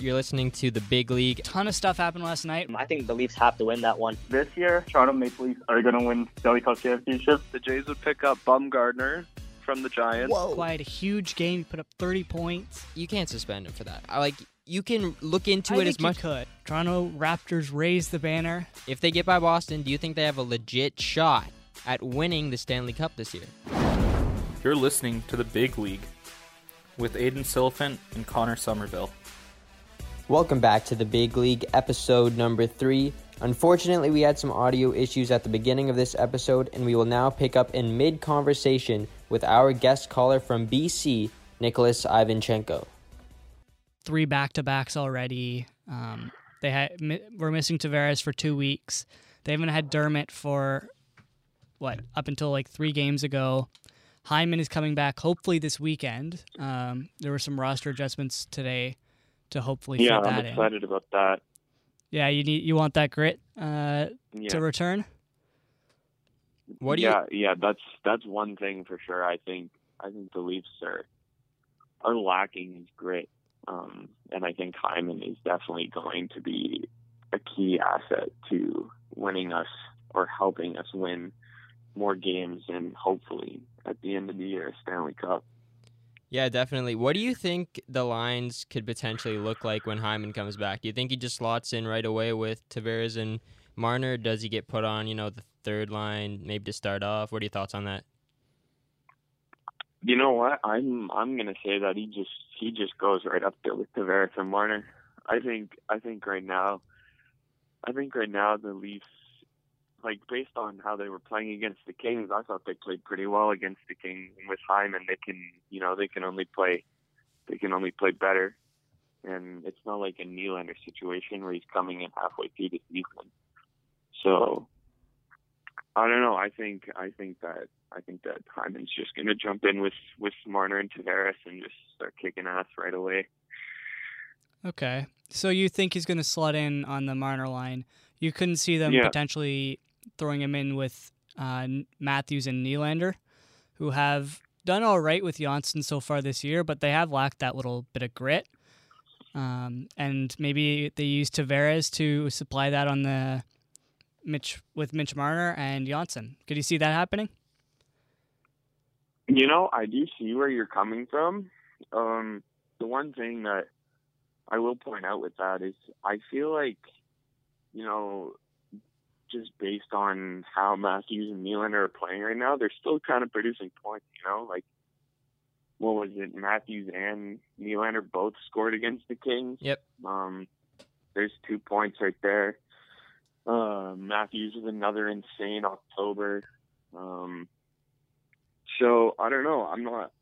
You're listening to the Big League. ton of stuff happened last night. I think the Leafs have to win that one. This year, Toronto Maple Leafs are going to win the Stanley Cup championship. The Jays would pick up Bumgarner from the Giants. Whoa! Quite a huge game. He put up 30 points. You can't suspend him for that. I like you can look into I it think as much. you could. Toronto Raptors raise the banner. If they get by Boston, do you think they have a legit shot at winning the Stanley Cup this year? You're listening to the Big League with Aiden Silphant and Connor Somerville. Welcome back to the Big League, episode number three. Unfortunately, we had some audio issues at the beginning of this episode, and we will now pick up in mid conversation with our guest caller from BC, Nicholas Ivanchenko. Three back to backs already. Um, they had mi- were missing Tavares for two weeks. They haven't had Dermott for what up until like three games ago. Hyman is coming back hopefully this weekend. Um, there were some roster adjustments today to hopefully Yeah, fit that I'm in. excited about that. Yeah, you need you want that grit uh, Yeah. to return. What do you yeah, yeah, that's that's one thing for sure. I think I think the Leafs are are lacking his grit, um, and I think Hyman is definitely going to be a key asset to winning us or helping us win more games and hopefully at the end of the year a Stanley Cup. Yeah, definitely. What do you think the lines could potentially look like when Hyman comes back? Do you think he just slots in right away with Tavares and Marner? Does he get put on, you know, the third line, maybe to start off? What are your thoughts on that? You know what? I'm I'm gonna say that he just he just goes right up there with Tavares and Marner. I think I think right now, I think right now the Leafs, like based on how they were playing against the Kings, I thought they played pretty well against the Kings. And with Hyman, they can you know they can only play, they can only play better. And it's not like a Nylander situation where he's coming in halfway through the season. So I don't know. I think I think that I think that Hyman's just going to jump in with with Marner and Tavares and just start kicking ass right away. Okay. So you think he's going to slot in on the Marner line? You couldn't see them Yeah. potentially throwing him in with uh, Matthews and Nylander, who have done all right with Johnsson so far this year, but they have lacked that little bit of grit. Um, and maybe they use Tavares to supply that on the Mitch with Mitch Marner and Johnsson. Could you see that happening? You know, I do see where you're coming from. Um, the one thing that I will point out with that is I feel like, you know, just based on how Matthews and Nylander are playing right now, they're still kind of producing points. You know, like what was it? Matthews and Nylander both scored against the Kings. Yep. Um, there's two points right there. Uh, Matthews is another insane October. Um, so I don't know. I'm not.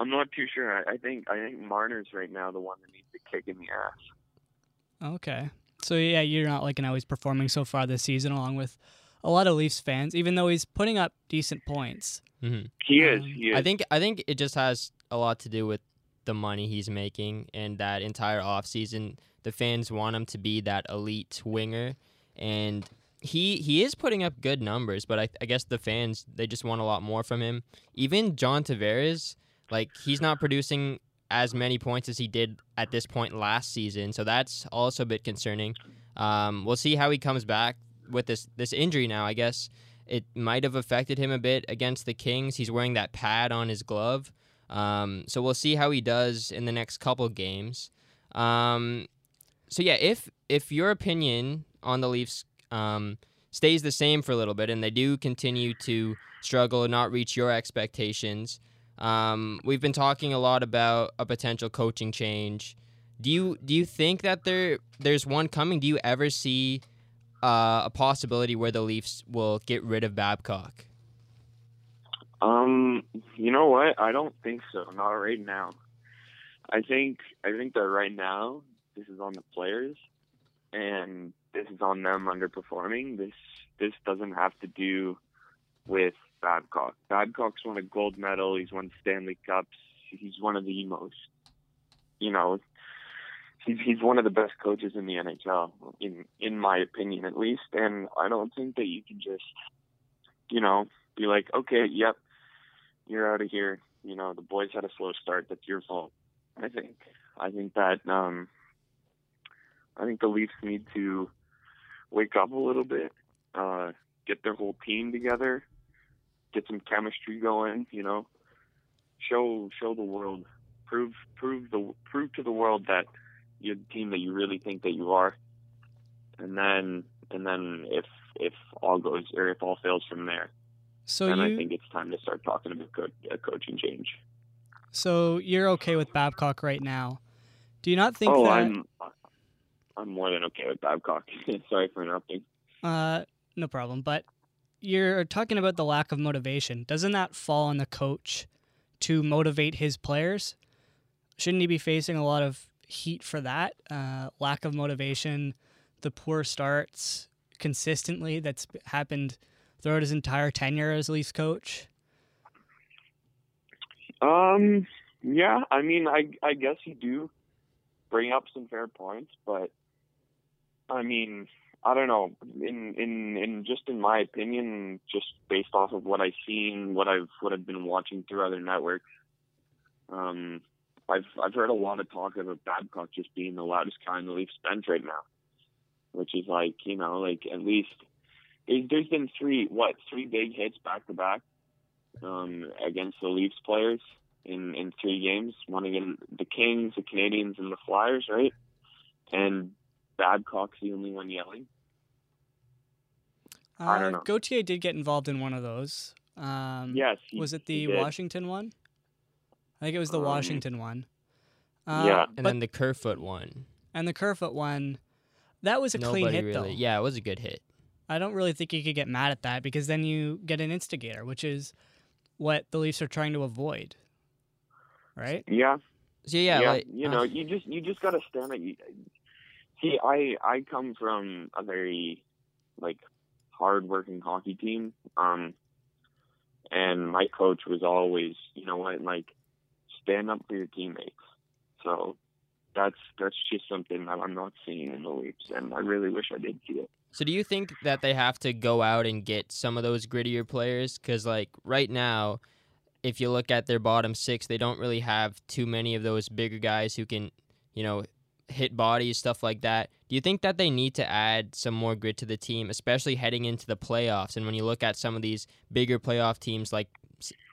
I'm not too sure. I, I think I think Marner's right now the one that needs the kick in the ass. Okay. So yeah, you're not liking how he's performing so far this season, along with a lot of Leafs fans, even though he's putting up decent points. Mm-hmm. He is. Um, He is. I think I think it just has a lot to do with the money he's making and that entire offseason. The fans want him to be that elite winger, and he he is putting up good numbers. But I, I guess the fans they just want a lot more from him. Even John Tavares, like he's not producing as many points as he did at this point last season, so that's also a bit concerning. Um, we'll see how he comes back with this this injury now. I guess it might have affected him a bit against the Kings. He's wearing that pad on his glove. Um, so we'll see how he does in the next couple games. Um, so yeah, if if your opinion on the Leafs um, stays the same for a little bit and they do continue to struggle and not reach your expectations, um, we've been talking a lot about a potential coaching change. Do you do you think that there there's one coming? Do you ever see uh, a possibility where the Leafs will get rid of Babcock? Um, you know what? I don't think so. Not right now. I think I think that right now this is on the players, and this is on them underperforming. This this doesn't have to do with Babcock. Babcock's won a gold medal. He's won Stanley Cups. He's one of the most, you know, he's he's one of the best coaches in the NHL, in in my opinion at least. And I don't think that you can just, you know, be like, okay, yep, you're out of here. You know, the boys had a slow start. That's your fault. I think I think that um, I think the Leafs need to wake up a little bit, uh, get their whole team together, get some chemistry going. You know, show show the world, prove prove the prove to the world that you're the team that you really think that you are, and then and then if if all goes or if all fails from there, So then I think it's time to start talking about co- a coaching change. so you're okay with Babcock right now. Do you not think oh, that I'm I'm more than okay with Babcock. Sorry for interrupting. uh no problem, but you're talking about the lack of motivation. Doesn't that fall on the coach to motivate his players? Shouldn't he be facing a lot of heat for that? Uh, lack of motivation, the poor starts consistently that's happened throughout his entire tenure as Leafs coach. Um, yeah, I mean, I I guess you do bring up some fair points, but I mean, I don't know. In in in just in my opinion, just based off of what I've seen, what I've what I've been watching through other networks, um, I've I've heard a lot of talk about Babcock just being the loudest guy in the Leafs bench right now, which is like you know like at least there's, been three what three big hits back to back um, against the Leafs players in, in three games. One against the Kings, the Canadiens, and the Flyers, right? And Babcock's the only one yelling. I don't Uh, know. Gauthier did get involved in one of those. Um, Yes. he- was it the. Washington one? I think it was the Um, Washington one. Uh, yeah. And then the Kerfoot one. and the Kerfoot one, that was a Nobody clean hit really. though. Yeah, it was a good hit. I don't really think you could get mad at that because then you get an instigator, which is what the Leafs are trying to avoid. Right? Yeah. So yeah, yeah, like, you uh, know, you just you just gotta stand at you. See, I I come from a very like hard-working hockey team, um, and my coach was always, you know what, like stand up for your teammates. So that's that's just something that I'm not seeing in the Leafs, and I really wish I did see it. So do you think that they have to go out and get some of those grittier players? Because like right now, if you look at their bottom six, they don't really have too many of those bigger guys who can, you know, hit bodies, stuff like that. Do you think that they need to add some more grit to the team, especially heading into the playoffs? And when you look at some of these bigger playoff teams like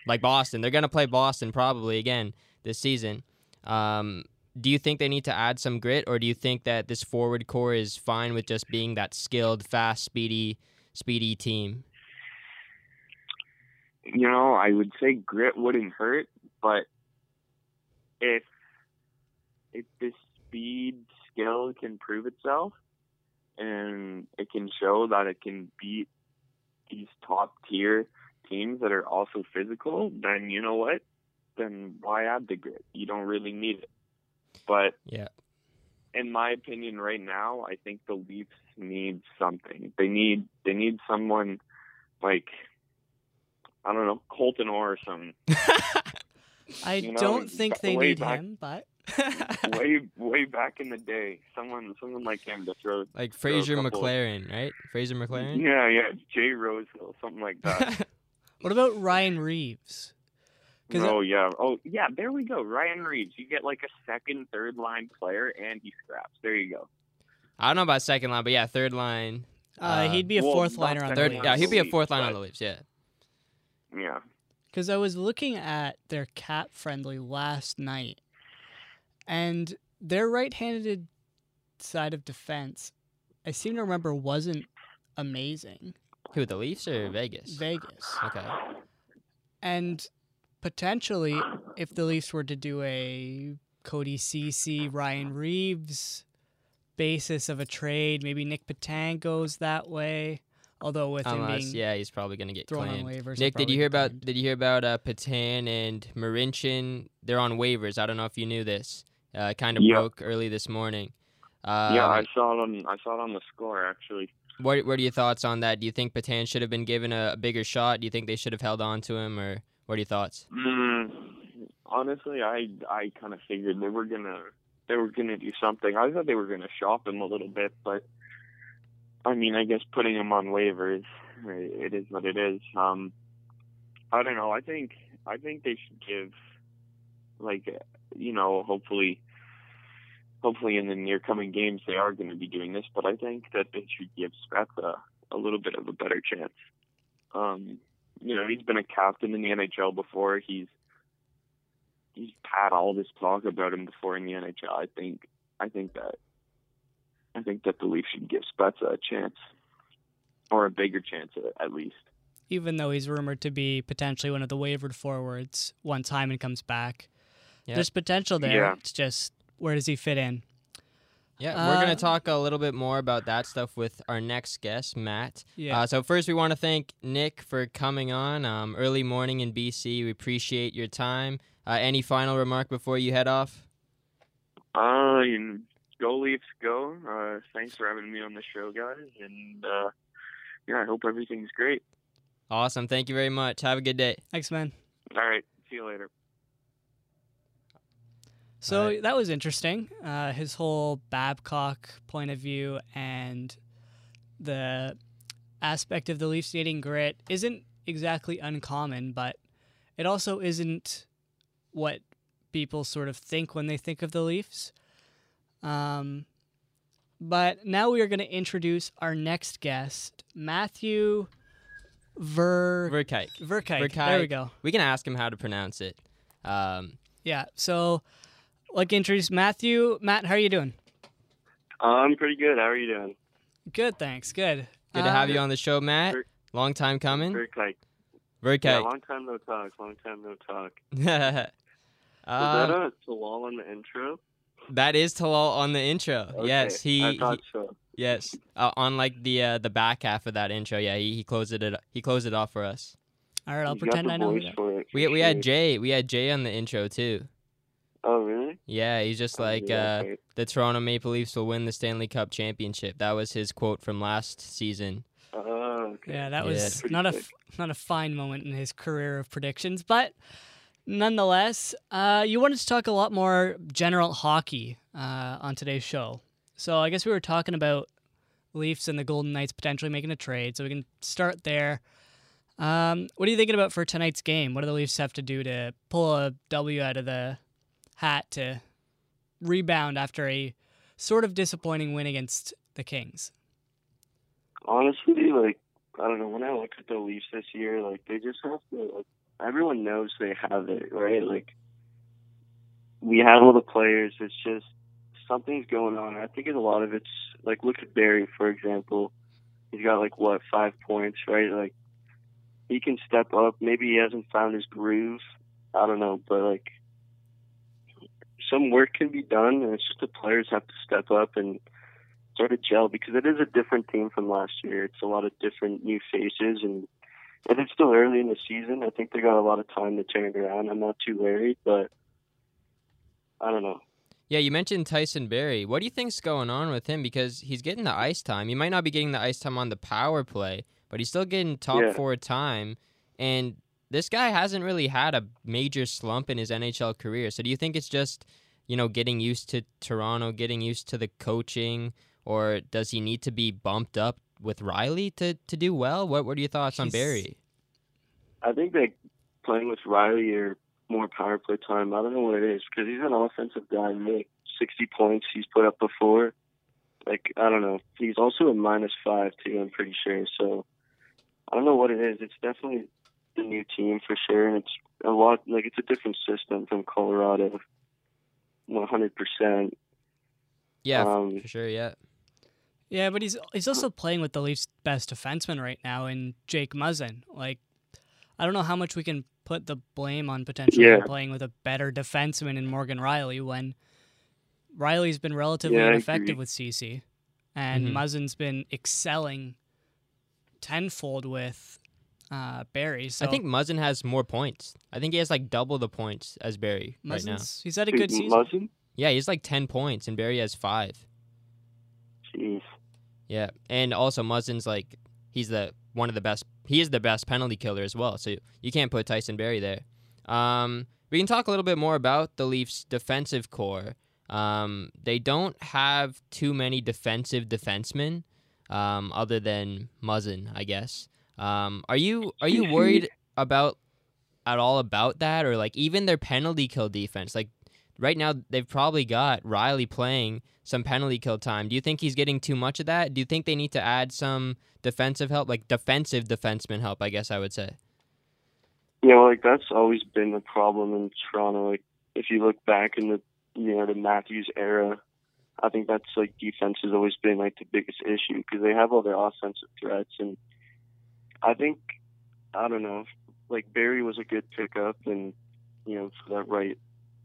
like Boston, they're gonna play Boston probably again this season. Um, do you think they need to add some grit, or do you think that this forward core is fine with just being that skilled, fast, speedy, speedy team? you know, I would say grit wouldn't hurt, but if if this speed skill can prove itself and it can show that it can beat these top tier teams that are also physical, then you know what? Then why add the grit? You don't really need it. But Yeah. in my opinion right now, I think the Leafs need something. They need they need someone like I don't know, Colton Orr or something. I You know, don't think they need back- him, but way way back in the day, someone someone like him to throw. like Fraser couple- McLaren, right? Fraser McLaren. Yeah, yeah, Jay Rosehill, something like that. what about Ryan Reaves? 'Cause oh yeah, oh yeah. There we go. Ryan Reaves. You get like a second, third line player, and he scraps. There you go. I don't know about second line, but yeah, third line. Uh, Uh, he'd be a well, fourth not liner on the Third, Leafs. yeah, he'd be a fourth line on the Leafs. Yeah. Yeah. Because I was looking at their cap friendly last night, and their right-handed side of defense, I seem to remember wasn't amazing. Who the Leafs or Vegas? Vegas. Okay. And potentially, if the Leafs were to do a Cody Ceci, Ryan Reaves basis of a trade, maybe Nick Petan goes that way. Although with him Unless, being yeah, he's probably gonna get thrown claimed. on waivers, Nick, did you hear about? claimed. Did you hear about uh, Petan and Marincin? They're on waivers. I don't know if you knew this. Uh, kind of Yeah. broke early this morning. Um, yeah, I saw it on I saw it on the score actually. What What are your thoughts on that? Do you think Petan should have been given a, a bigger shot? Do you think they should have held on to him, or what are your thoughts? Mm, honestly, I I kind of figured they were gonna they were gonna do something. I thought they were gonna shop him a little bit, but I mean, I guess putting him on waivers, it is what it is. Um, I don't know. I think I think they should give like you know hopefully hopefully in the near coming games they are going to be doing this. But I think that they should give Spezza a little bit of a better chance. Um, you know, he's been a captain in the NHL before. He's he's had all this talk about him before in the NHL. I think I think that I think that the Leafs should give Spezza a chance, or a bigger chance at, at least. Even though he's rumored to be potentially one of the wavered forwards once Hyman comes back, Yeah. there's potential there. Yeah. It's just where does he fit in? Yeah, we're Uh, gonna talk a little bit more about that stuff with our next guest, Matt. Yeah. Uh, so first, we want to thank Nick for coming on um, early morning in BC. We appreciate your time. Uh, any final remark before you head off? Uh, go Leafs, go! Uh, thanks for having me on the show, guys, and uh, yeah, I hope everything's great. Awesome. Thank you very much. Have a good day. Thanks, man. All right, see you later. So Alright. that was interesting. Uh, his whole Babcock point of view and the aspect of the Leafs needing grit isn't exactly uncommon, but it also isn't what people sort of think when they think of the Leafs. Um, but now we are going to introduce our next guest, Matthew Ver Verkaik. Verkaik. There we go. We can ask him how to pronounce it. Um, Yeah. So, like, introduce Matthew. Matt, how are you doing? I'm pretty good. How are you doing? Good, thanks. Good. good to have you on the show, Matt. Ver- Long time coming. Very like, yeah, Verkaik. long time no talk. Long time no talk. uh, Is that a Talal in the intro? that is Talal on the intro. Okay, Yes, he, I he thought so. Yes, uh, on like the uh, the back half of that intro. Yeah, he, he closed it. He closed it off for us. All right, I'll He's pretend I know. that- it. We for we had. Jay. We had Jay on the intro too. Oh really? Yeah, he's just like uh, the Toronto Maple Leafs will win the Stanley Cup championship. That was his quote from last season. Oh, okay. Yeah, that was Pretty not a sick. f- not a fine moment in his career of predictions, but nonetheless, uh, you wanted to talk a lot more general hockey uh, on today's show. So I guess we were talking about Leafs and the Golden Knights potentially making a trade. So we can start there. Um, what are you thinking about for tonight's game? What do the Leafs have to do to pull a W out of the hat to rebound after a sort of disappointing win against the Kings? honestly, like I don't know. When I look at the Leafs this year, like they just have to. Like, everyone knows they have it, right? Like we have all the players. It's just something's going on. I think a lot of it's like look at Barrie for example. He's got like what five points, right? Like he can step up. Maybe he hasn't found his groove. I don't know, but like some work can be done, and it's just the players have to step up and sort of gel because it is a different team from last year. It's a lot of different new faces, and and it's still early in the season. I think they got a lot of time to turn it around. I'm not too worried, but I don't know. Yeah, you mentioned Tyson Barrie. What do you think's going on with him? Because he's getting the ice time. He might not be getting the ice time on the power play, but he's still getting top Yeah. four time. And this guy hasn't really had a major slump in his NHL career. So do you think it's just, you know, getting used to Toronto, getting used to the coaching, or does he need to be bumped up with Rielly to, to do well? What what are your thoughts on Barrie? I think that playing with Rielly or more power play time. I don't know what it is because he's an offensive guy. Like 60 points he's put up before. Like I don't know. He's also a minus five too. I'm pretty sure. So I don't know what it is. It's definitely the new team for sure, and it's a lot like it's a different system from Colorado. 100 percent. Yeah, Um, for sure. Yeah. Yeah, but he's he's also playing with the Leafs' best defenseman right now in Jake Muzzin. Like, I don't know how much we can put the blame on potentially Yeah. playing with a better defenseman in Morgan Rielly when Rielly's been relatively Yeah, ineffective with Ceci, and Mhm. Muzzin's been excelling tenfold with uh, Barrie. So I think Muzzin has more points. I think he has like double the points as Barrie right now. He's had a good season. Muzzin? Yeah, he's like 10 points and Barrie has 5. Jeez. Yeah. And also Muzzin's like he's the one of the best he is the best penalty killer as well. So you can't put Tyson Barrie there. Um we can talk a little bit more about the Leafs defensive core. Um they don't have too many defensive defensemen um other than Muzzin, I guess. Um are you are you worried about at all about that or like even their penalty kill defense? Like right now they've probably got Rielly playing some penalty kill time. Do you think he's getting too much of that? Do you think they need to add some defensive help, like defensive defenseman help? I guess I would say. Yeah, like that's always been the problem in Toronto. Like if you look back in the you know the Matthews era, I think that's like defense has always been like the biggest issue because they have all their offensive threats, and I think I don't know, like Barrie was a good pickup, and you know for that right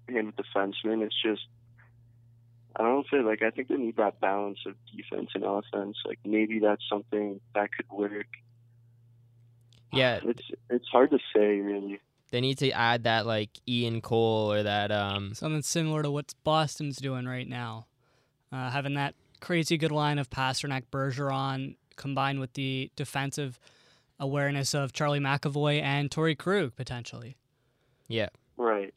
hand defenseman, it's just I don't say like I think they need that balance of defense and offense. Like maybe that's something that could work. Yeah, It's it's hard to say really. they need to add that like Ian Cole or that um Something similar to what Boston's doing right now. Uh, having that crazy good line of Pastrnak Bergeron combined with the defensive awareness of Charlie McAvoy and Torey Krug potentially. yeah. Right.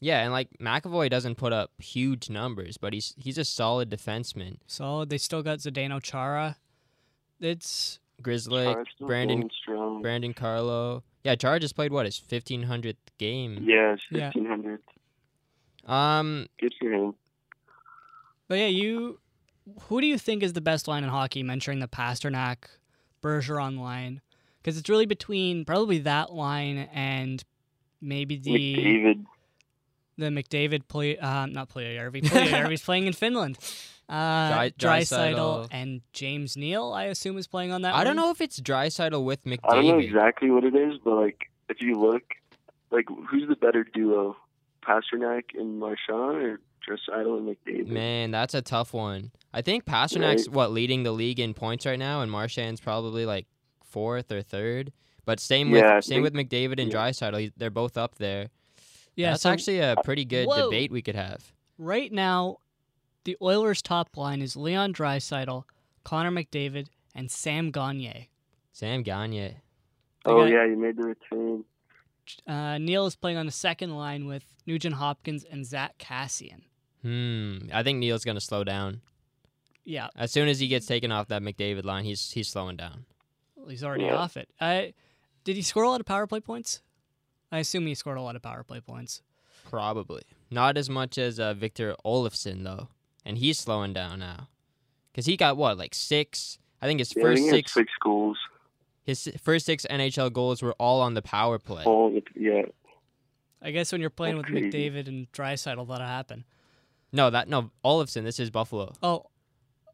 Yeah, and like McAvoy doesn't put up huge numbers, but he's he's a solid defenseman. So they still got Zdeno Chara. It's Grizzly, Brandon going. Brandon Carlo. Yeah, Char just played what his fifteen hundredth game. Yeah, it's Yeah. fifteen hundred. Um, Good for him. but yeah, you who do you think is the best line in hockey mentioning the Pastrnak Bergeron line? Because it's really between probably that line and maybe the McDavid. the McDavid play uh, not play Puljujärvi. Puljujärvi's playing in Finland. Uh, Dry- Draisaitl Draisaitl. and James Neal, I assume, is playing on that. I don't know if it's Draisaitl with McDavid. I don't know exactly what it is, but like if you look, like who's the better duo, Pastrnak and Marchand, or Draisaitl and McDavid? Man, that's a tough one. I think Pastrnak's what leading the league in points right now, and Marchand's probably like fourth or third. But same with Yeah, I same with McDavid and yeah. Draisaitl. They're both up there. Yeah, that's so actually a pretty good Whoa. debate we could have. right now, the Oilers' top line is Leon Draisaitl, Connor McDavid, and Sam Gagne. Sam Gagne. They Oh got- yeah, you made the return. Uh, Neal is playing on the second line with Nugent Hopkins and Zack Kassian. Hmm. I think Neal's gonna slow down Yeah, as soon as he gets taken off that McDavid line. He's he's slowing down. Well, he's already Yeah. off it. Uh, did he score a lot of power play points? I assume he scored a lot of power play points. Probably not as much as uh, Victor Olofsson though, and he's slowing down now. Cause he got what like six. I think his Yeah, first think six six goals. his first six NHL goals were all on the power play. All with, yeah, I guess when you're playing That's with crazy. McDavid and Draisaitl, that'll happen. No, that no Olofsson. This is Buffalo. Oh,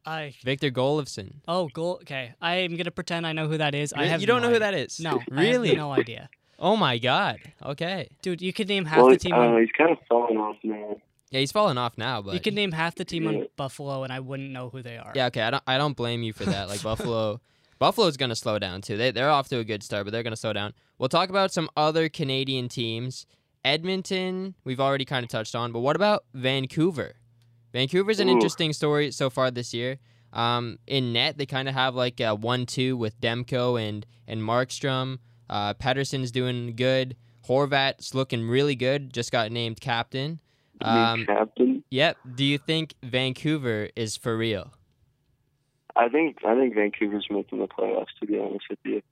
I Victor Golofsson. oh goal. Okay, I'm gonna pretend I know who that is. I Re- have you don't no know who idea. that is? No, really? I have no idea, Oh my god. Okay. dude. You could name half well, the team. don't. On, He's kind of falling off now. Yeah, he's falling off now, but you could name half the team on Buffalo, and I wouldn't know who they are. yeah, okay. I don't. I don't blame you for that. Like Buffalo. Buffalo's gonna slow down too. They they're off to a good start, but they're gonna slow down. We'll talk about some other Canadian teams. Edmonton, we've already kind of touched on, but what about Vancouver? Vancouver's an Ooh. interesting story so far this year. Um, in net, they kind of have like a one-two with Demko and and Markstrom. Uh, Pettersson's doing good. Horvat's looking really good. Just got named captain. Um, captain. Yep. Do you think Vancouver is for real? I think I think Vancouver's making the playoffs. To be honest with you,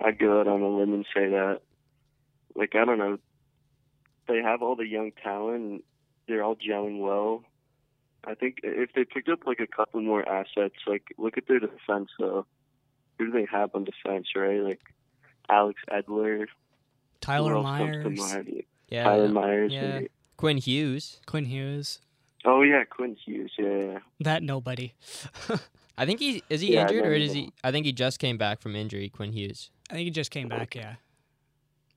I'd go out on a limb and say that. Like I don't know, they have all the young talent. And they're all gelling well. I think if they picked up like a couple more assets, like look at their defense though. Who do they have on defense, right? Like Alex Edler, Tyler who else comes to Myers, mind? Yeah. Tyler Myers. yeah. and- Quinn Hughes. Quinn Hughes. Oh yeah, Quinn Hughes. Yeah, yeah. That nobody. I think he is he Yeah, injured or is he? I think he just came back from injury. Quinn Hughes. I think he just came back. Yeah.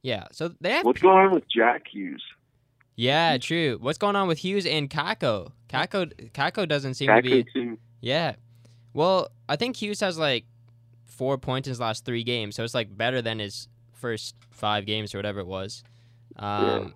Yeah. So they have. What's going on with Jack Hughes? Yeah, true. What's going on with Hughes and Kakko? Kakko Kakko doesn't seem to be. too. Yeah. Well, I think Hughes has like four points in his last three games, so it's like better than his first five games or whatever it was. Um,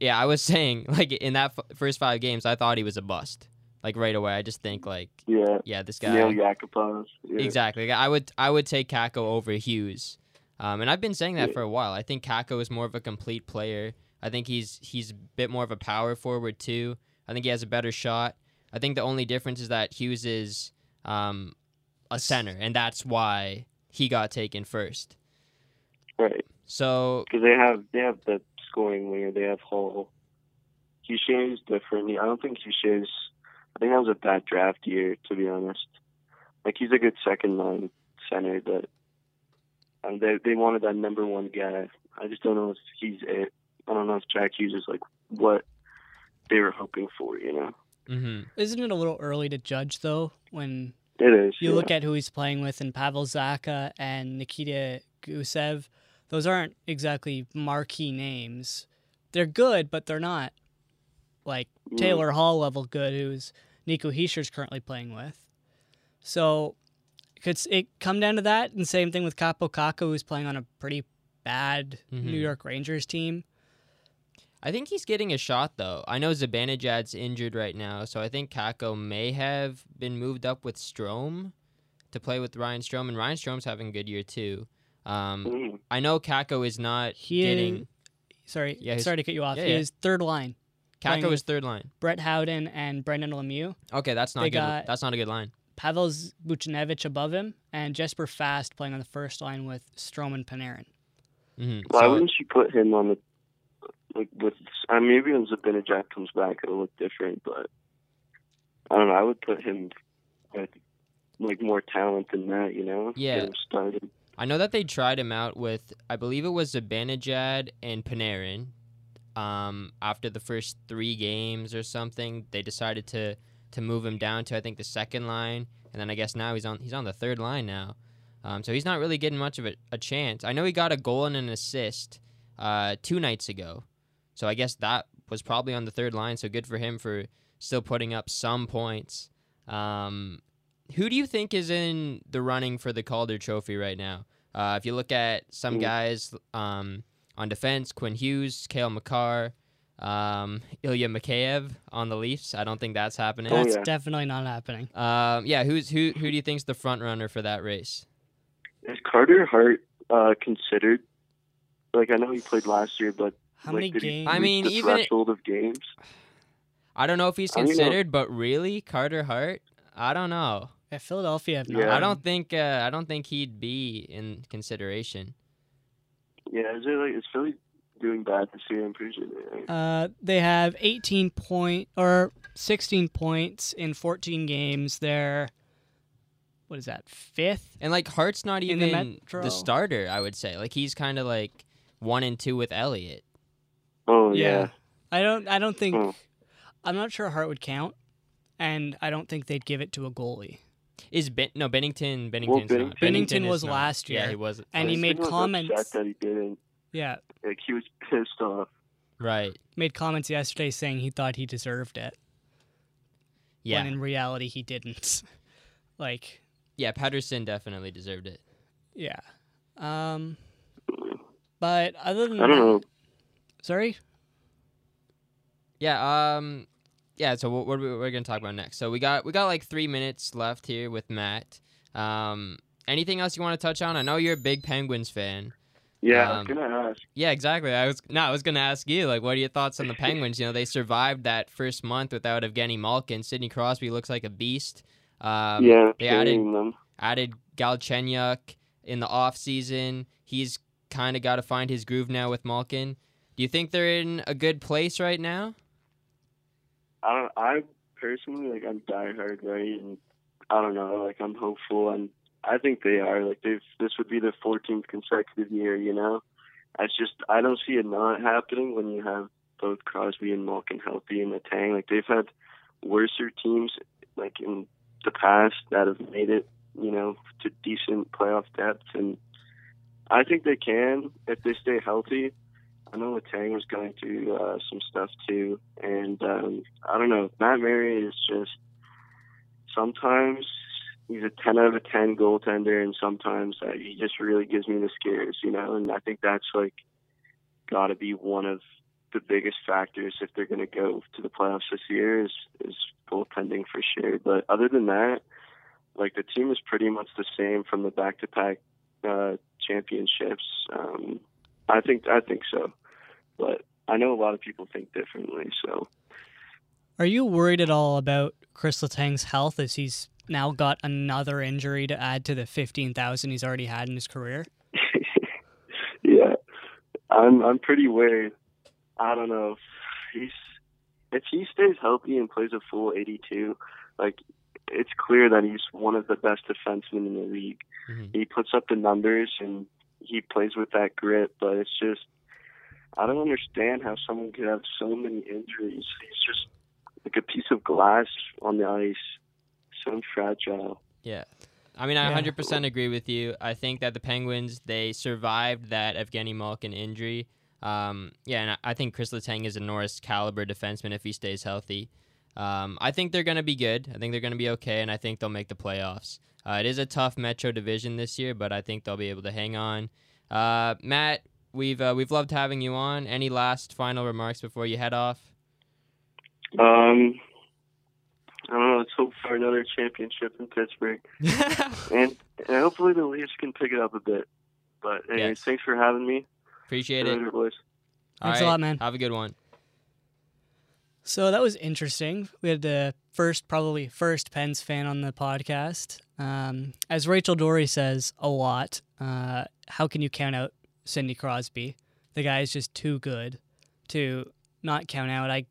yeah. I was saying like in that f- first five games, I thought he was a bust. Like right away, I just think like, Yeah. yeah, this guy. Nail Yakupov. Yeah. Exactly. Like, I would I would take Kakko over Hughes. Um, and I've been saying that Yeah. for a while. I think Kakko is more of a complete player. I think he's he's a bit more of a power forward too. I think he has a better shot. I think the only difference is that Hughes is um, a center, and that's why he got taken first. Right. So Because they have they have the scoring winger. They have Hall. Hughes is different. I don't think Hussein's. I think that was a bad draft year, to be honest. Like he's a good second line center, but um, they they wanted that number one guy. I just don't know if he's it. I don't know if Jack Hughes is like what they were hoping for. You know, hmm Isn't it a little early to judge though when it is. you yeah. look at who he's playing with and Pavel Zacha and Nikita Gusev? Those aren't exactly marquee names. They're good, but they're not like Mm. Taylor Hall level good, who's Nico Hischier's currently playing with. So could it come down to that? And same thing with Kaapo Kakko, who's playing on a pretty bad Mhm. New York Rangers team. I think he's getting a shot though. I know Zibanejad's injured right now, so I think Kakko may have been moved up with Strome to play with Ryan Strome, and Ryan Strome's having a good year too. Um, Mm. I know Kakko is not He getting. is, sorry, Yeah, sorry to cut you off. yeah, he yeah. is third line. playing Kakko is third line. Brett Howden and Brendan Lemieux. Okay, that's not They good. got- that's not a good line. Pavel Buchnevich above him, and Jesper Fast playing on the first line with Strome and Panarin. hmm Why wouldn't you put him on the like with? I mean, maybe when Zibanejad comes back, it'll look different. But I don't know. I would put him with like more talent than that. You know? Yeah. Get him started. I know that they tried him out with, I believe it was Zibanejad and Panarin. Um, after the first three games or something, they decided to to move him down to I think the second line, and then I guess now he's on he's on the third line now. Um, so he's not really getting much of a, a chance. I know he got a goal and an assist uh, two nights ago, so I guess that was probably on the third line. So good for him for still putting up some points. Um, who do you think is in the running for the Calder Trophy right now? Uh, if you look at some guys um, on defense, Quinn Hughes, Cale Makar, um, Ilya Mikheyev on the Leafs. I don't think that's happening. Oh, That's yeah. definitely not happening. Um, yeah, who's who? Who do you think's the front runner for that race? Is Carter Hart uh, considered? Like I know he played last year, but How like, many games? I mean, the even it- threshold of games. I don't know if he's I don't know. considered, but really, Carter Hart. I don't know. Yeah, Philadelphia have. Yeah. I don't think. Uh, I don't think he'd be in consideration. Yeah, is it like is Philly doing bad this year? I'm pretty sure they are. Uh, they have 18 point or 16 points in 14 games. They're what is that? Fifth. And like Hart's not In the even the starter. I would say like he's kind of like one and two with Elliott. Oh yeah. I don't. I don't think. Hmm. I'm not sure Hart would count, and I don't think they'd give it to a goalie. Is ben- no Binnington? Binnington's Benning- not. Binnington was not. last Yeah, year. he was. And he made comments- upset that he didn't. Yeah, Like he was pissed off. Right. made comments yesterday saying he thought he deserved it, Yeah. when in reality he didn't. like, Yeah. Pettersson definitely deserved it. yeah. Um, but other than I don't know. Sorry. Yeah. Um. Yeah. So what, what are we, we're gonna talk about next? So we got we got like three minutes left here with Matt. Um. Anything else you want to touch on? I know you're a big Penguins fan. Yeah, I Um, was gonna ask. Yeah, exactly. I was no, I was gonna ask you, like, what are your thoughts on the Penguins? You know, they survived that first month without Evgeny Malkin. Sidney Crosby looks like a beast. Um, yeah, they added them. added Galchenyuk in the off season. He's kind of got to find his groove now with Malkin. Do you think they're in a good place right now? I don't. I personally like. I'm diehard, right? And I don't know. Like I'm hopeful, and I think they are. Like they've. This would be their 14th consecutive year. You know, it's just I don't see it not happening when you have both Crosby and Malkin healthy in the tank. Like they've had worser teams like in the past that have made it. You know, to decent playoff depth, and I think they can if they stay healthy. I know Letang was going through uh, some stuff too, and um, I don't know. Matt Murray is just sometimes he's a ten out of ten goaltender, and sometimes uh, he just really gives me the scares, you know. And I think that's like got to be one of the biggest factors if they're going to go to the playoffs this year is is goaltending for sure. But other than that, like the team is pretty much the same from the back to back championships. Um, I think I think so, but I know a lot of people think differently. So Are you worried at all about Chris Letang's health as he's now got another injury to add to the 15,000 he's already had in his career? yeah, I'm I'm pretty worried. I don't know. He's if he stays healthy and plays a full 82, like it's clear that he's one of the best defensemen in the league. Mhm. He puts up the numbers and he plays with that grit, but it's just I don't understand how someone could have so many injuries. He's just like a piece of glass on the ice, so fragile. Yeah. I mean, I Yeah. 100% agree with you. I think that the Penguins, they survived that Evgeny Malkin injury. Um, yeah, and I- I think Chris Letang is a Norris caliber defenseman if he stays healthy. Um, I think they're going to be good. I think they're going to be okay, and I think they'll make the playoffs. Uh, it is a tough Metro division this year, but I think they'll be able to hang on. Uh, Matt, we've uh, we've loved having you on. Any last final remarks before you head off? Um, I don't know. Let's hope for another championship in Pittsburgh, and, and hopefully the Leafs can pick it up a bit. But anyways, Yes. thanks for having me. Appreciate it. Later, boys. Thanks All a lot, man. Have a good one. So that was interesting. We had the first, probably first Pens fan on the podcast. Um, as Rachel Dory says a lot, uh, how can you count out Cindy Crosby? The guy is just too good to not count out. I,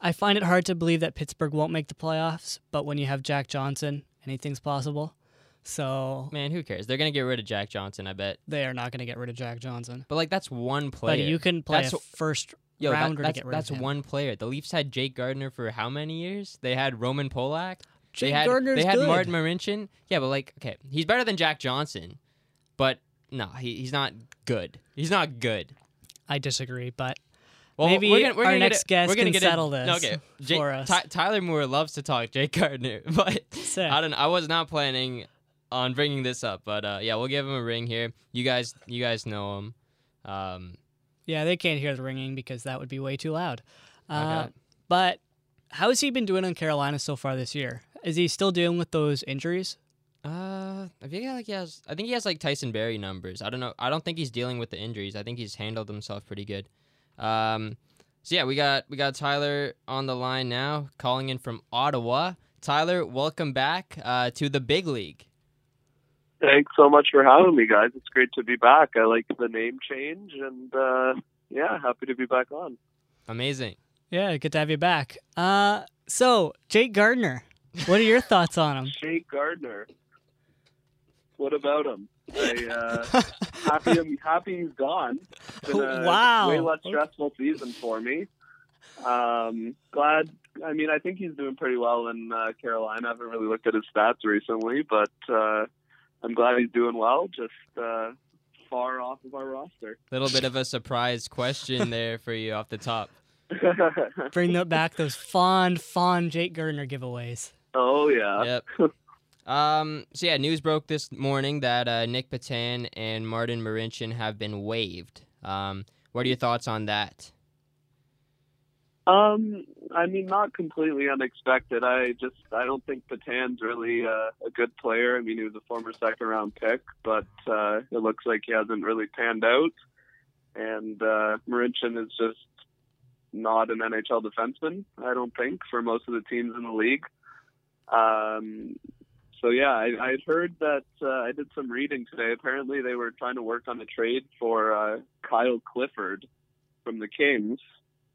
I find it hard to believe that Pittsburgh won't make the playoffs, but when you have Jack Johnson, anything's possible. So Man, who cares? They're gonna get rid of Jack Johnson, I bet. they are not going to get rid of Jack Johnson. But like that's one player. But you can play That's a first Yo, rounder that's to get rid that's of him. one player. The Leafs had Jake Gardiner for how many years? They had Roman Polak. Jake they had Gardiner's they had good. Martin Marincin. Yeah, but like okay, he's better than Jack Johnson, but no, he, he's not good. He's not good. I disagree, but Well, Maybe we're gonna, we're our gonna next it- guest we're gonna can get settle it, this Okay, Jake, for us. Ty- Tyler Moore loves to talk Jake Gardiner, but Sick. I don't. I was not planning on bringing this up, but uh, yeah, we'll give him a ring here. You guys, you guys know him. Um, Yeah, they can't hear the ringing because that would be way too loud. Uh, Okay. But how has he been doing in Carolina so far this year? Is he still dealing with those injuries? Uh, I think like he has. I think he has like Tyson Barrie numbers. I don't know. I don't think he's dealing with the injuries. I think he's handled himself pretty good. Um, so yeah, we got we got Tyler on the line now, calling in from Ottawa. Tyler, welcome back uh, to the big league. Thanks so much for having me, guys. It's great to be back. I like the name change, and uh, yeah, happy to be back on. Amazing. Yeah, good to have you back. Uh, so Jake Gardiner, what are your thoughts on him? Jake Gardiner. What about him? I uh, happy I'm happy he's gone. It's been a Wow. way less stressful season for me. Um, glad. I mean, I think he's doing pretty well in uh, Carolina. I haven't really looked at his stats recently, but uh, I'm glad he's doing well. Just uh, far off of our roster. Little bit of a surprise question there for you off the top. Bring back those fond, fond Jake Gardiner giveaways. oh yeah. Yep. Um, so yeah, news broke this morning that uh, Nick Petan and Martin Marincin have been waived. Um, what are your thoughts on that? Um, I mean, not completely unexpected. I just I don't think Petan's really uh, a good player. I mean, he was a former second round pick, but uh, it looks like he hasn't really panned out. And uh, Marincin is just not an NHL defenseman. I don't think for most of the teams in the league. Um, so yeah, I, I'd heard that. Uh, I did some reading today. Apparently, they were trying to work on a trade for uh, Kyle Clifford from the Kings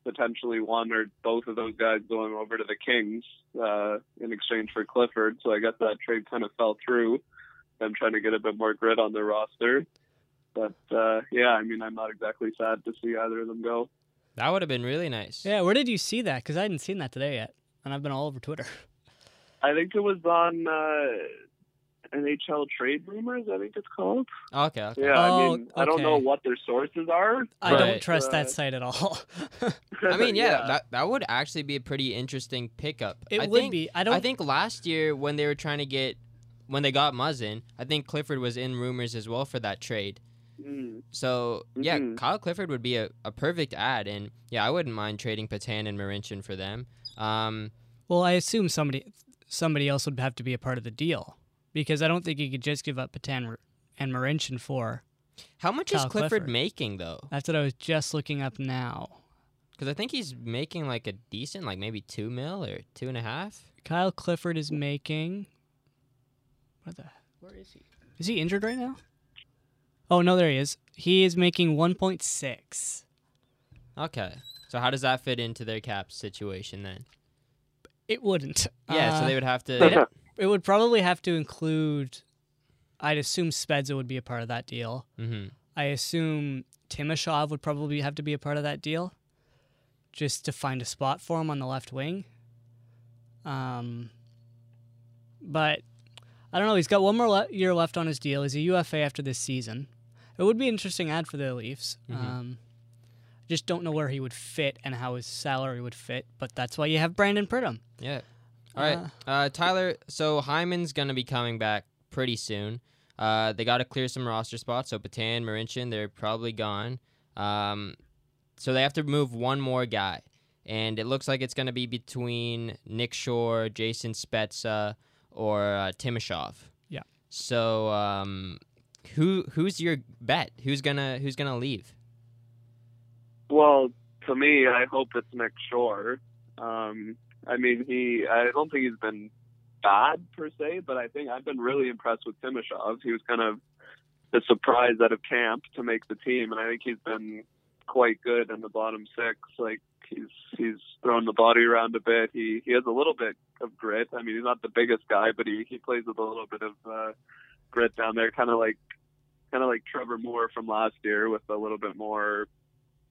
potentially one or both of those guys going over to the Kings uh, in exchange for Clifford. So I guess that trade kind of fell through. Them trying to get a bit more grit on their roster. But uh, yeah, I mean, I'm not exactly sad to see either of them go. That would have been really nice. Yeah, where did you see that? Because I hadn't seen that today yet, and I've been all over Twitter. I think it was on uh, NHL Trade Rumors. I think it's called. Okay. okay. Yeah, I Oh, mean, I don't know what their sources are. I Right. don't trust uh, that site at all. I mean, yeah, That, that would actually be a pretty interesting pickup. it I would think, be. I don't. I think last year when they were trying to get when they got Muzzin, I think Clifford was in rumors as well for that trade. Mm. So yeah, Mhm. Kyle Clifford would be a, a perfect ad, and yeah, I wouldn't mind trading Petan and Marincin for them. Um, Well, I assume somebody somebody else would have to be a part of the deal because I don't think you could just give up Petan and Marincin for. how much Kyle is Clifford, Clifford. making though? That's what I was just looking up now. Because I think he's making like a decent, like maybe two mil or two and a half. Kyle Clifford is making. What the? Where is he? Is he injured right now? Oh no, there he is. He is making 1.6. Okay, So how does that fit into their cap situation then? It wouldn't. Yeah, so Uh, they would have to. It would probably have to include. I'd assume Spezza would be a part of that deal. hmm I assume Timashov would probably have to be a part of that deal, just to find a spot for him on the left wing. Um, but I don't know. He's got one more le- year left on his deal. He's a UFA after this season. It would be an interesting ad for the Leafs. Mhm. Um, just don't know where he would fit and how his salary would fit. But that's why you have Brandon Pridham. Yeah. All right, uh, Tyler. So Hyman's gonna be coming back pretty soon. Uh, they got to clear some roster spots. So Petan, Marincin, they're probably gone. Um, so they have to move one more guy, and it looks like it's gonna be between Nick Shore, Jason Spezza, or uh, Timashov. Yeah. So um, who who's your bet? Who's gonna who's gonna leave? Well, to me, I hope it's Nick Shore. Um, I mean, he. I don't think he's been bad per se, but I think I've been really impressed with Timashov. He was kind of the surprise out of camp to make the team, and I think he's been quite good in the bottom six. Like he's he's thrown the body around a bit. He he has a little bit of grit. I mean, he's not the biggest guy, but he he plays with a little bit of uh, grit down there, kind of like kind of like Trevor Moore from last year with a little bit more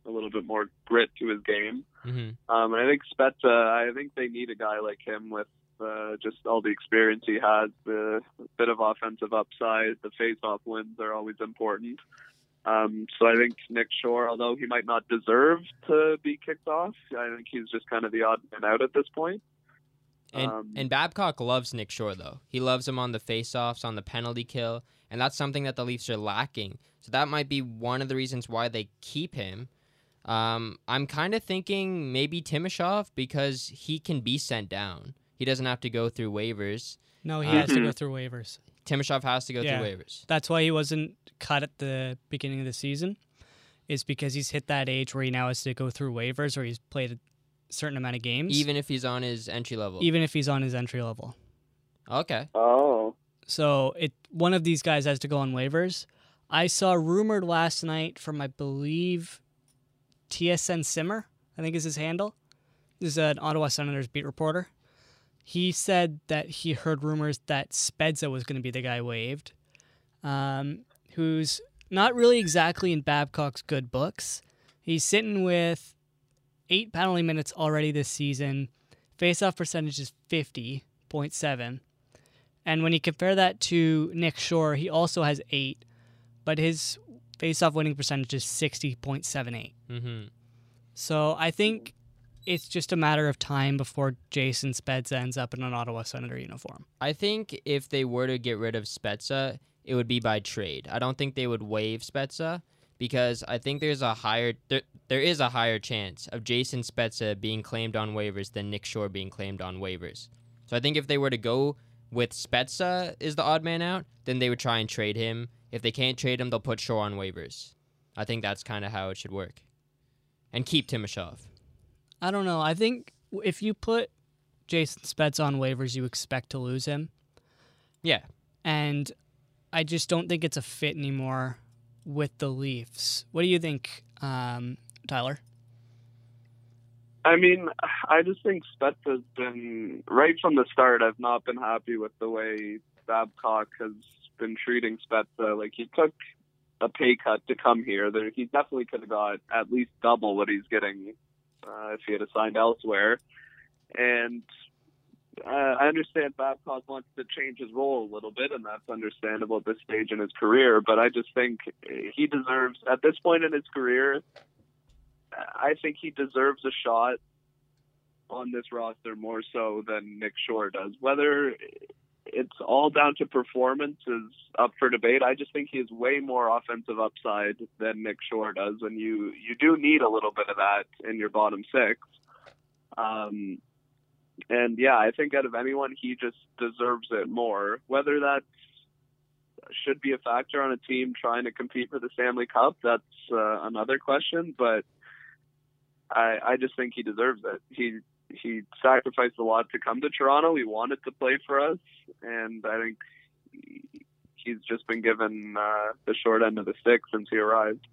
a little bit more grit to his game. hmm Um, and I think Spezza, I think they need a guy like him with uh, just all the experience he has, the bit of offensive upside, the face-off wins are always important. Um, so I think Nick Shore, although he might not deserve to be kicked off, I think he's just kind of the odd man out at this point. And Um, and Babcock loves Nick Shore though. He loves him on the faceoffs, on the penalty kill, and that's something that the Leafs are lacking. So that might be one of the reasons why they keep him. Um, I'm kind of thinking maybe Timashov because he can be sent down. He doesn't have to go through waivers. No, he Uh, has to go through waivers. Timashov has to go Yeah. through waivers. That's why he wasn't cut at the beginning of the season, is because he's hit that age where he now has to go through waivers or he's played a certain amount of games, Even if he's on his entry level. even if he's on his entry level. okay. Oh, So it one of these guys has to go on waivers. I saw rumored last night from I believe TSN Simmer, I think is his handle. This is an Ottawa Senators beat reporter. He said that he heard rumors that Spezza was going to be the guy waived, um, who's not really exactly in Babcock's good books. He's sitting with eight penalty minutes already this season. Faceoff percentage is 50.7. And when you compare that to Nick Shore, he also has eight, but his faceoff winning percentage is 60.78. Mm-hmm. So I think it's just a matter of time before Jason Spezza ends up in an Ottawa Senator uniform. I think if they were to get rid of Spezza, it would be by trade. I don't think they would waive Spezza because I think there's a higher there, there is a higher chance of Jason Spezza being claimed on waivers than Nick Shore being claimed on waivers. So I think if they were to go with Spezza is the odd man out, then they would try and trade him. If they can't trade him, they'll put Shore on waivers. I think that's kind of how it should work. And keep Timashov. I don't know. I think if you put Jason Spezza on waivers, you expect to lose him. Yeah. And I just don't think it's a fit anymore with the Leafs. What do you think, um, Tyler? I mean, I just think Spezza's been right from the start. I've not been happy with the way Babcock has been treating Spezza. Like he took a pay cut to come here. There, he definitely could have got at least double what he's getting uh, if he had signed elsewhere. And uh, I understand Babcock wants to change his role a little bit, and that's understandable at this stage in his career. But I just think he deserves, at this point in his career, I think he deserves a shot on this roster more so than Nick Shore does. Whether it's all down to performance is up for debate. I just think he has way more offensive upside than Nick Shore does, and you you do need a little bit of that in your bottom six. Um, and yeah, I think out of anyone, he just deserves it more. Whether that should be a factor on a team trying to compete for the Stanley Cup, that's uh, another question. But I, I just think he deserves it. He he sacrificed a lot to come to Toronto. He wanted to play for us, and I think he's just been given uh, the short end of the stick since he arrived.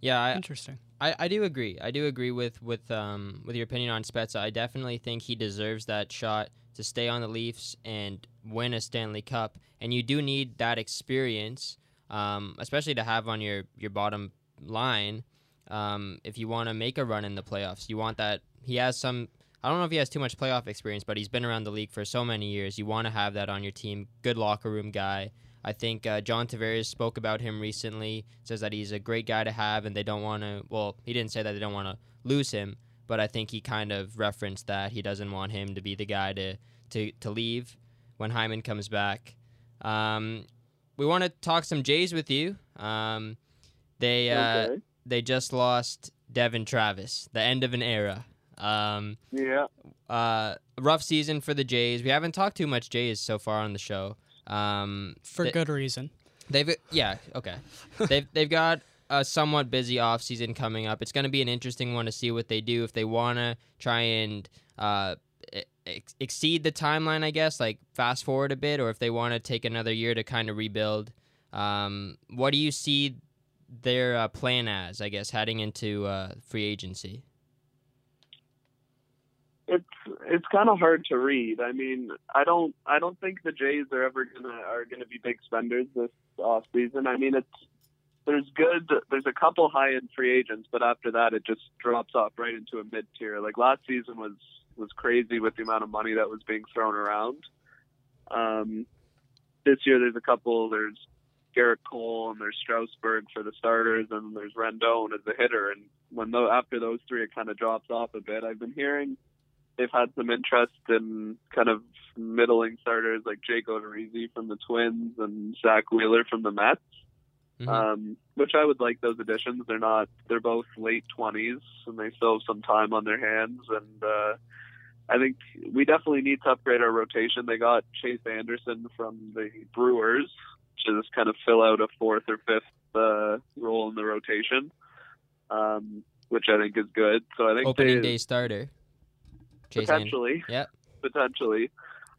Yeah, I, Interesting. I, I do agree. I do agree with with um with your opinion on Spezza. I definitely think he deserves that shot to stay on the Leafs and win a Stanley Cup. And you do need that experience, um, especially to have on your your bottom line. Um, if you want to make a run in the playoffs, you want that. He has some. I don't know if he has too much playoff experience, but he's been around the league for so many years. You want to have that on your team. Good locker room guy. I think uh, John Tavares spoke about him recently. Says that he's a great guy to have, and they don't want to. Well, he didn't say that they don't want to lose him, but I think he kind of referenced that he doesn't want him to be the guy to to, to leave when Hyman comes back. Um, we want to talk some Jays with you. Um, they uh, Okay. they just lost Devon Travis, the end of an era. Um, Yeah. uh, rough season for the Jays. We haven't talked too much Jays so far on the show. Um, For They- good reason. They've yeah okay. they've they've got a somewhat busy off season coming up. It's going to be an interesting one to see what they do if they want to try and uh, ex- exceed the timeline, I guess, like fast forward a bit, or if they want to take another year to kind of rebuild. Um, what do you see their uh, plan as? I guess heading into uh, free agency. It's kind of hard to read. I mean, I don't I don't think the Jays are ever gonna are gonna be big spenders this off season. I mean, it's there's good there's a couple high end free agents, but after that it just drops off right into a mid tier. Like last season was was crazy with the amount of money that was being thrown around. Um, this year there's a couple. There's Gerrit Cole and there's Strasburg for the starters, and there's Rendon as a hitter. And when though after those three, it kind of drops off a bit. I've been hearing they've had some interest in kind of middling starters like Jake Odorizzi from the Twins and Zack Wheeler from the Mets, Mhm. um, which I would like those additions. They're not, they're both late 20s and they still have some time on their hands. And uh, I think we definitely need to upgrade our rotation. They got Chase Anderson from the Brewers to just kind of fill out a fourth or fifth uh, role in the rotation. Um, which I think is good. So I think Opening they, day starter. Chase Anderson. potentially. Yep. Potentially.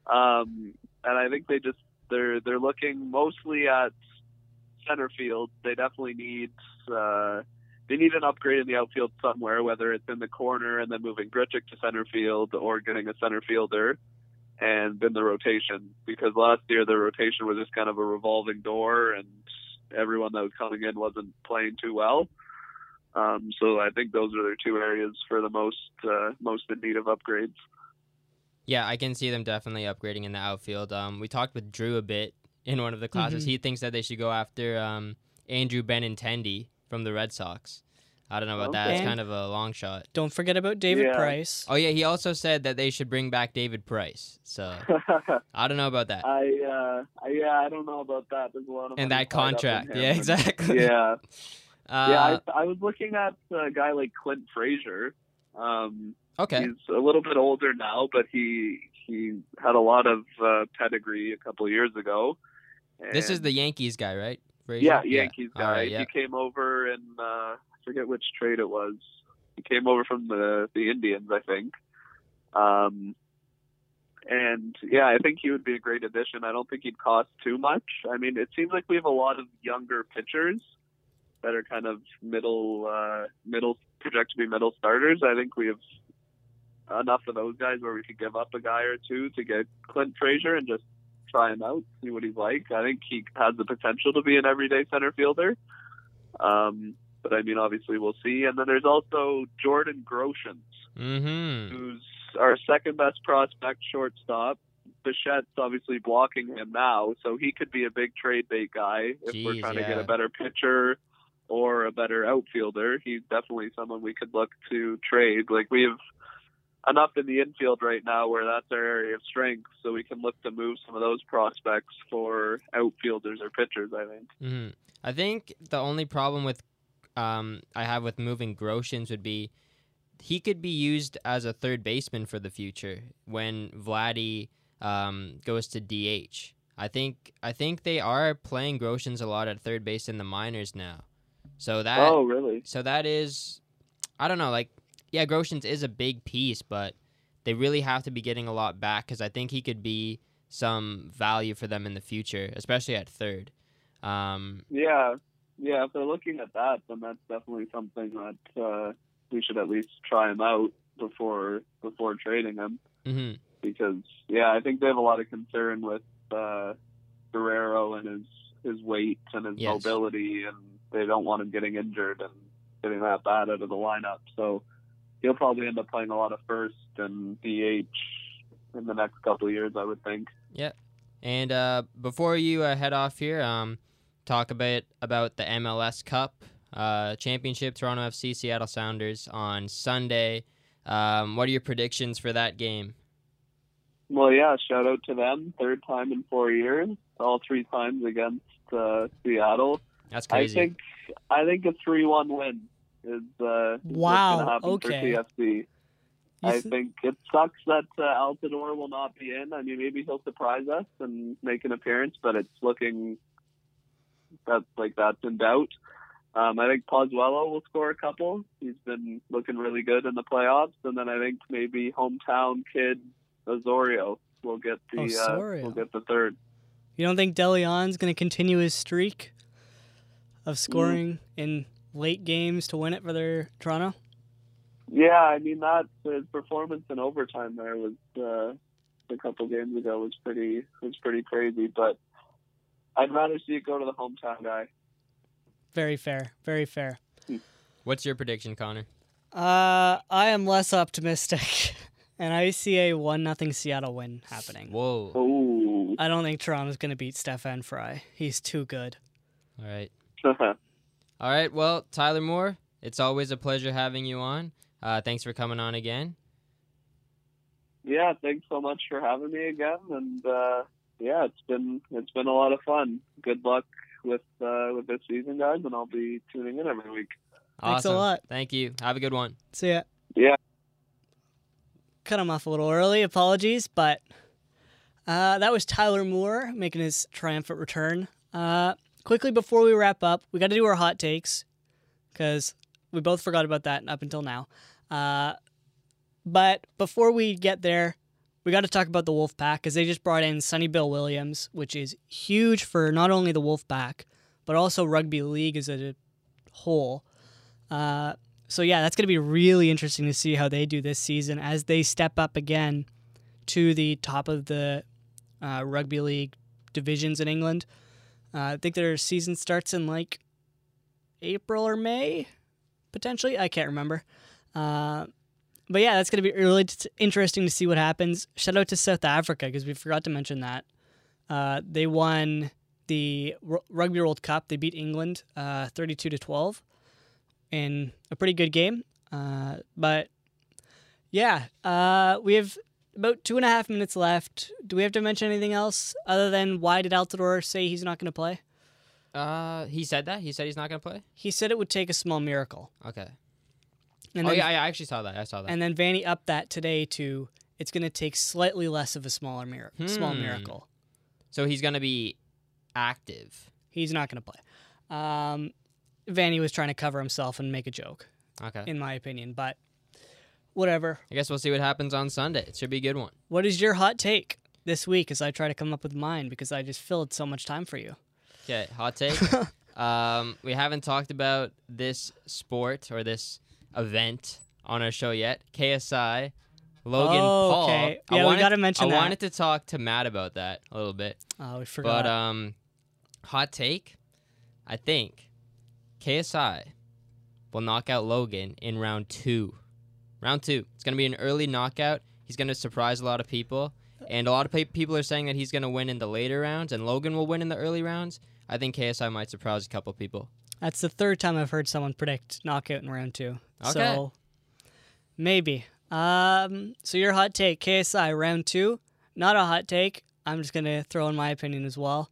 Um, and I think they just they're they're looking mostly at center field. They definitely need uh, they need an upgrade in the outfield somewhere, whether it's in the corner and then moving Grichuk to center field or getting a center fielder and then the rotation. Because last year the rotation was just kind of a revolving door and everyone that was coming in wasn't playing too well. Um, so I think those are their two areas for the most uh, most in need of upgrades. Yeah, I can see them definitely upgrading in the outfield. Um, we talked with Drew a bit in one of the classes. Mhm. He thinks that they should go after um, Andrew Benintendi from the Red Sox. I don't know about that. It's kind of a long shot. Don't forget about David Yeah. Price. Oh yeah, he also said that they should bring back David Price. So I don't know about that. I uh, yeah, I don't know about that. There's a lot of and that tied up in contract. Yeah, exactly. Yeah, yeah. I, I was looking at a guy like Clint Frazier. Um, okay. He's a little bit older now, but he he had a lot of uh, pedigree a couple of years ago. This is the Yankees guy, right? Frazier? yeah Yankees All guy. right, yeah. He came over and uh, I forget which trade it was. He came over from the the Indians, I think. Um, and yeah, I think he would be a great addition. I don't think he'd cost too much. I mean, it seems like we have a lot of younger pitchers that are kind of middle uh, middle project to be middle starters. I think we have enough of those guys where we could give up a guy or two to get Clint Frazier and just try him out, see what he's like. I think he has the potential to be an everyday center fielder. Um, but I mean, obviously, we'll see. And then there's also Jordan Groshans, Mm-hmm. who's our second best prospect shortstop. Bichette's obviously blocking him now, so he could be a big trade bait guy if we're Jeez, trying to get a better pitcher or a better outfielder. He's definitely someone we could look to trade. Like we have enough in the infield right now where that's our area of strength, so we can look to move some of those prospects for outfielders or pitchers. I think. hmm I think the only problem with um, I have with moving Groshans would be he could be used as a third baseman for the future when Vladdy um, goes to DH. I think I think they are playing Groshans a lot at third base in the minors now. So that oh, really? so that is I don't know like yeah Groshans is a big piece but they really have to be getting a lot back cuz I think he could be some value for them in the future especially at third. Um, Yeah. yeah, if they're looking at that, then that's definitely something that uh, we should at least try him out before before trading him. hmm Because yeah, I think they have a lot of concern with uh, Guerrero and his his weight and his Yes. mobility, and they don't want him getting injured and getting that bad out of the lineup. So he'll probably end up playing a lot of first and DH in the next couple of years, I would think. Yeah. And uh, before you uh, head off here, um, talk a bit about the MLS Cup uh, Championship, Toronto FC, Seattle Sounders on Sunday. Um, what are your predictions for that game? Well, yeah, shout out to them. Third time in four years, all three times against uh, Seattle. That's I think I think a three-one win is uh, what's Wow, gonna happen okay. for TFC. I think it sucks that uh, Altidore will not be in. I mean, maybe he'll surprise us and make an appearance, but it's looking that like that's in doubt. Um, I think Pozuelo will score a couple. He's been looking really good in the playoffs, and then I think maybe hometown kid Osorio will get the uh, will get the third. You don't think DeLeon's going to continue his streak of scoring in late games to win it for their Toronto? Yeah, I mean that his performance in overtime there was uh, a couple games ago was pretty was pretty crazy. But I'd rather see it go to the hometown guy. Very fair. Very fair. What's your prediction, Connor? Uh, I am less optimistic, and I see a one nothing Seattle win happening. Whoa. Oh, I don't think Toronto's going to beat Stefan Frei. He's too good. All right. All right. Well, Tyler Moore, it's always a pleasure having you on. Uh, thanks for coming on again. yeah. Thanks so much for having me again, and uh, yeah, it's been it's been a lot of fun. Good luck with uh, with this season, guys, and I'll be tuning in every week. Thanks a lot. Thank you. Have a good one. See ya. Yeah. Cut him off a little early. Apologies, but uh, that was Tyler Moore making his triumphant return. Uh, quickly before we wrap up, we got to do our hot takes because we both forgot about that up until now. Uh, but before we get there, we got to talk about the Wolfpack because they just brought in Sonny Bill Williams, which is huge for not only the Wolfpack but also rugby league as a whole. Uh, so yeah, that's going to be really interesting to see how they do this season as they step up again to the top of the uh, rugby league divisions in England. Uh, I think their season starts in like April or May, potentially. I can't remember. Uh, but yeah, that's going to be really t- interesting to see what happens. Shout out to South Africa because we forgot to mention that. Uh, they won the R- Rugby World Cup. They beat England uh, 32 to 12 in a pretty good game. Uh, but yeah, uh, we have about two and a half minutes left. Do we have to mention anything else other than why did Altidore say he's not going to play? Uh, he said that. He said he's not gonna play. He said it would take a small miracle. Okay. And oh then, yeah, I actually saw that. I saw that. and then Vanney upped that today to it's going to take slightly less of a smaller miracle. Small Hmm. miracle. so he's gonna be active. He's not going to play. Um, Vanney was trying to cover himself and make a joke, Okay. in my opinion. But whatever. I guess we'll see what happens on Sunday. It should be a good one. What is your hot take this week as I try to come up with mine because I just filled so much time for you? Okay, hot take. um, we haven't talked about this sport or this event on our show yet. KSI, Logan Oh, Paul. okay. I Yeah, we wanted- gotta mention I that. wanted to talk to Matt about that a little bit, Oh, we forgot. but um, hot take. I think KSI will knock out Logan in round two. Round two. It's gonna be an early knockout. He's gonna surprise a lot of people, and a lot of pe- people are saying that he's gonna win in the later rounds, and Logan will win in the early rounds. I think KSI might surprise a couple people. That's the third time I've heard someone predict knockout in round two. Okay. So maybe. Um, so your hot take, KSI round two. Not a hot take. I'm just gonna throw in my opinion as well.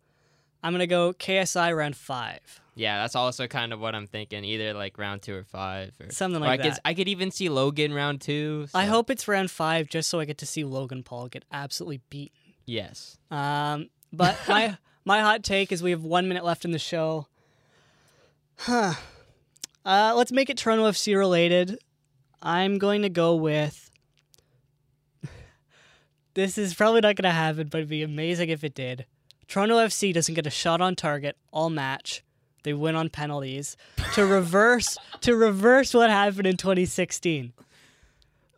I'm gonna go KSI round five. Yeah, that's also kind of what I'm thinking. Either like round two or five, or Something or like I could that. I could even see Logan round two. I hope it's round five just so I get to see Logan Paul get absolutely beaten. Yes. Um, but my my hot take is we have one minute left in the show. Huh. Uh, let's make it Toronto FC related. I'm going to go with. This is probably not going to happen, but it'd be amazing if it did. Toronto FC doesn't get a shot on target all match. They win on penalties to reverse to reverse what happened in 2016.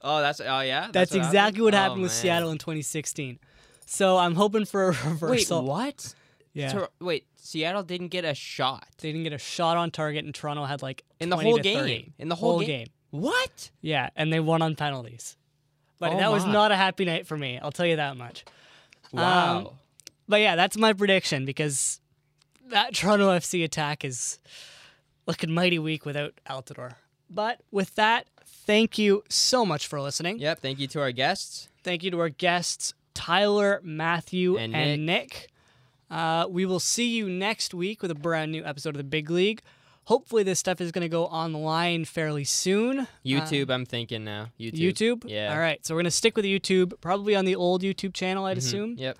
Oh, that's oh yeah. That's, what exactly happened? what Oh, happened with man. Seattle in 2016. So I'm hoping for a reversal. Wait, what? Yeah. Tor- wait, Seattle didn't get a shot they didn't get a shot on target, and Toronto had like in the whole game. 30. In the whole, Whole game. game. What? Yeah, and they won on penalties. But Oh that was not a happy night for me. I'll tell you that much. Wow. Um, But yeah, that's my prediction because that Toronto FC attack is looking mighty weak without Altidore. But with that, thank you so much for listening. yep. Thank you to our guests. Thank you to our guests, Tyler, Matthew, And and, Nick. Uh, we will see you next week with a brand new episode of the Big League. Hopefully, this stuff is going to go online fairly soon. YouTube, I'm thinking now. YouTube. Uh, YouTube? Yeah. All right. So we're going to stick with YouTube, probably on the old YouTube channel, I'd Mhm. assume. Yep.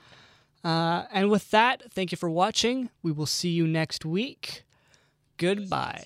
Uh, and with that, thank you for watching. We will see you next week. Goodbye.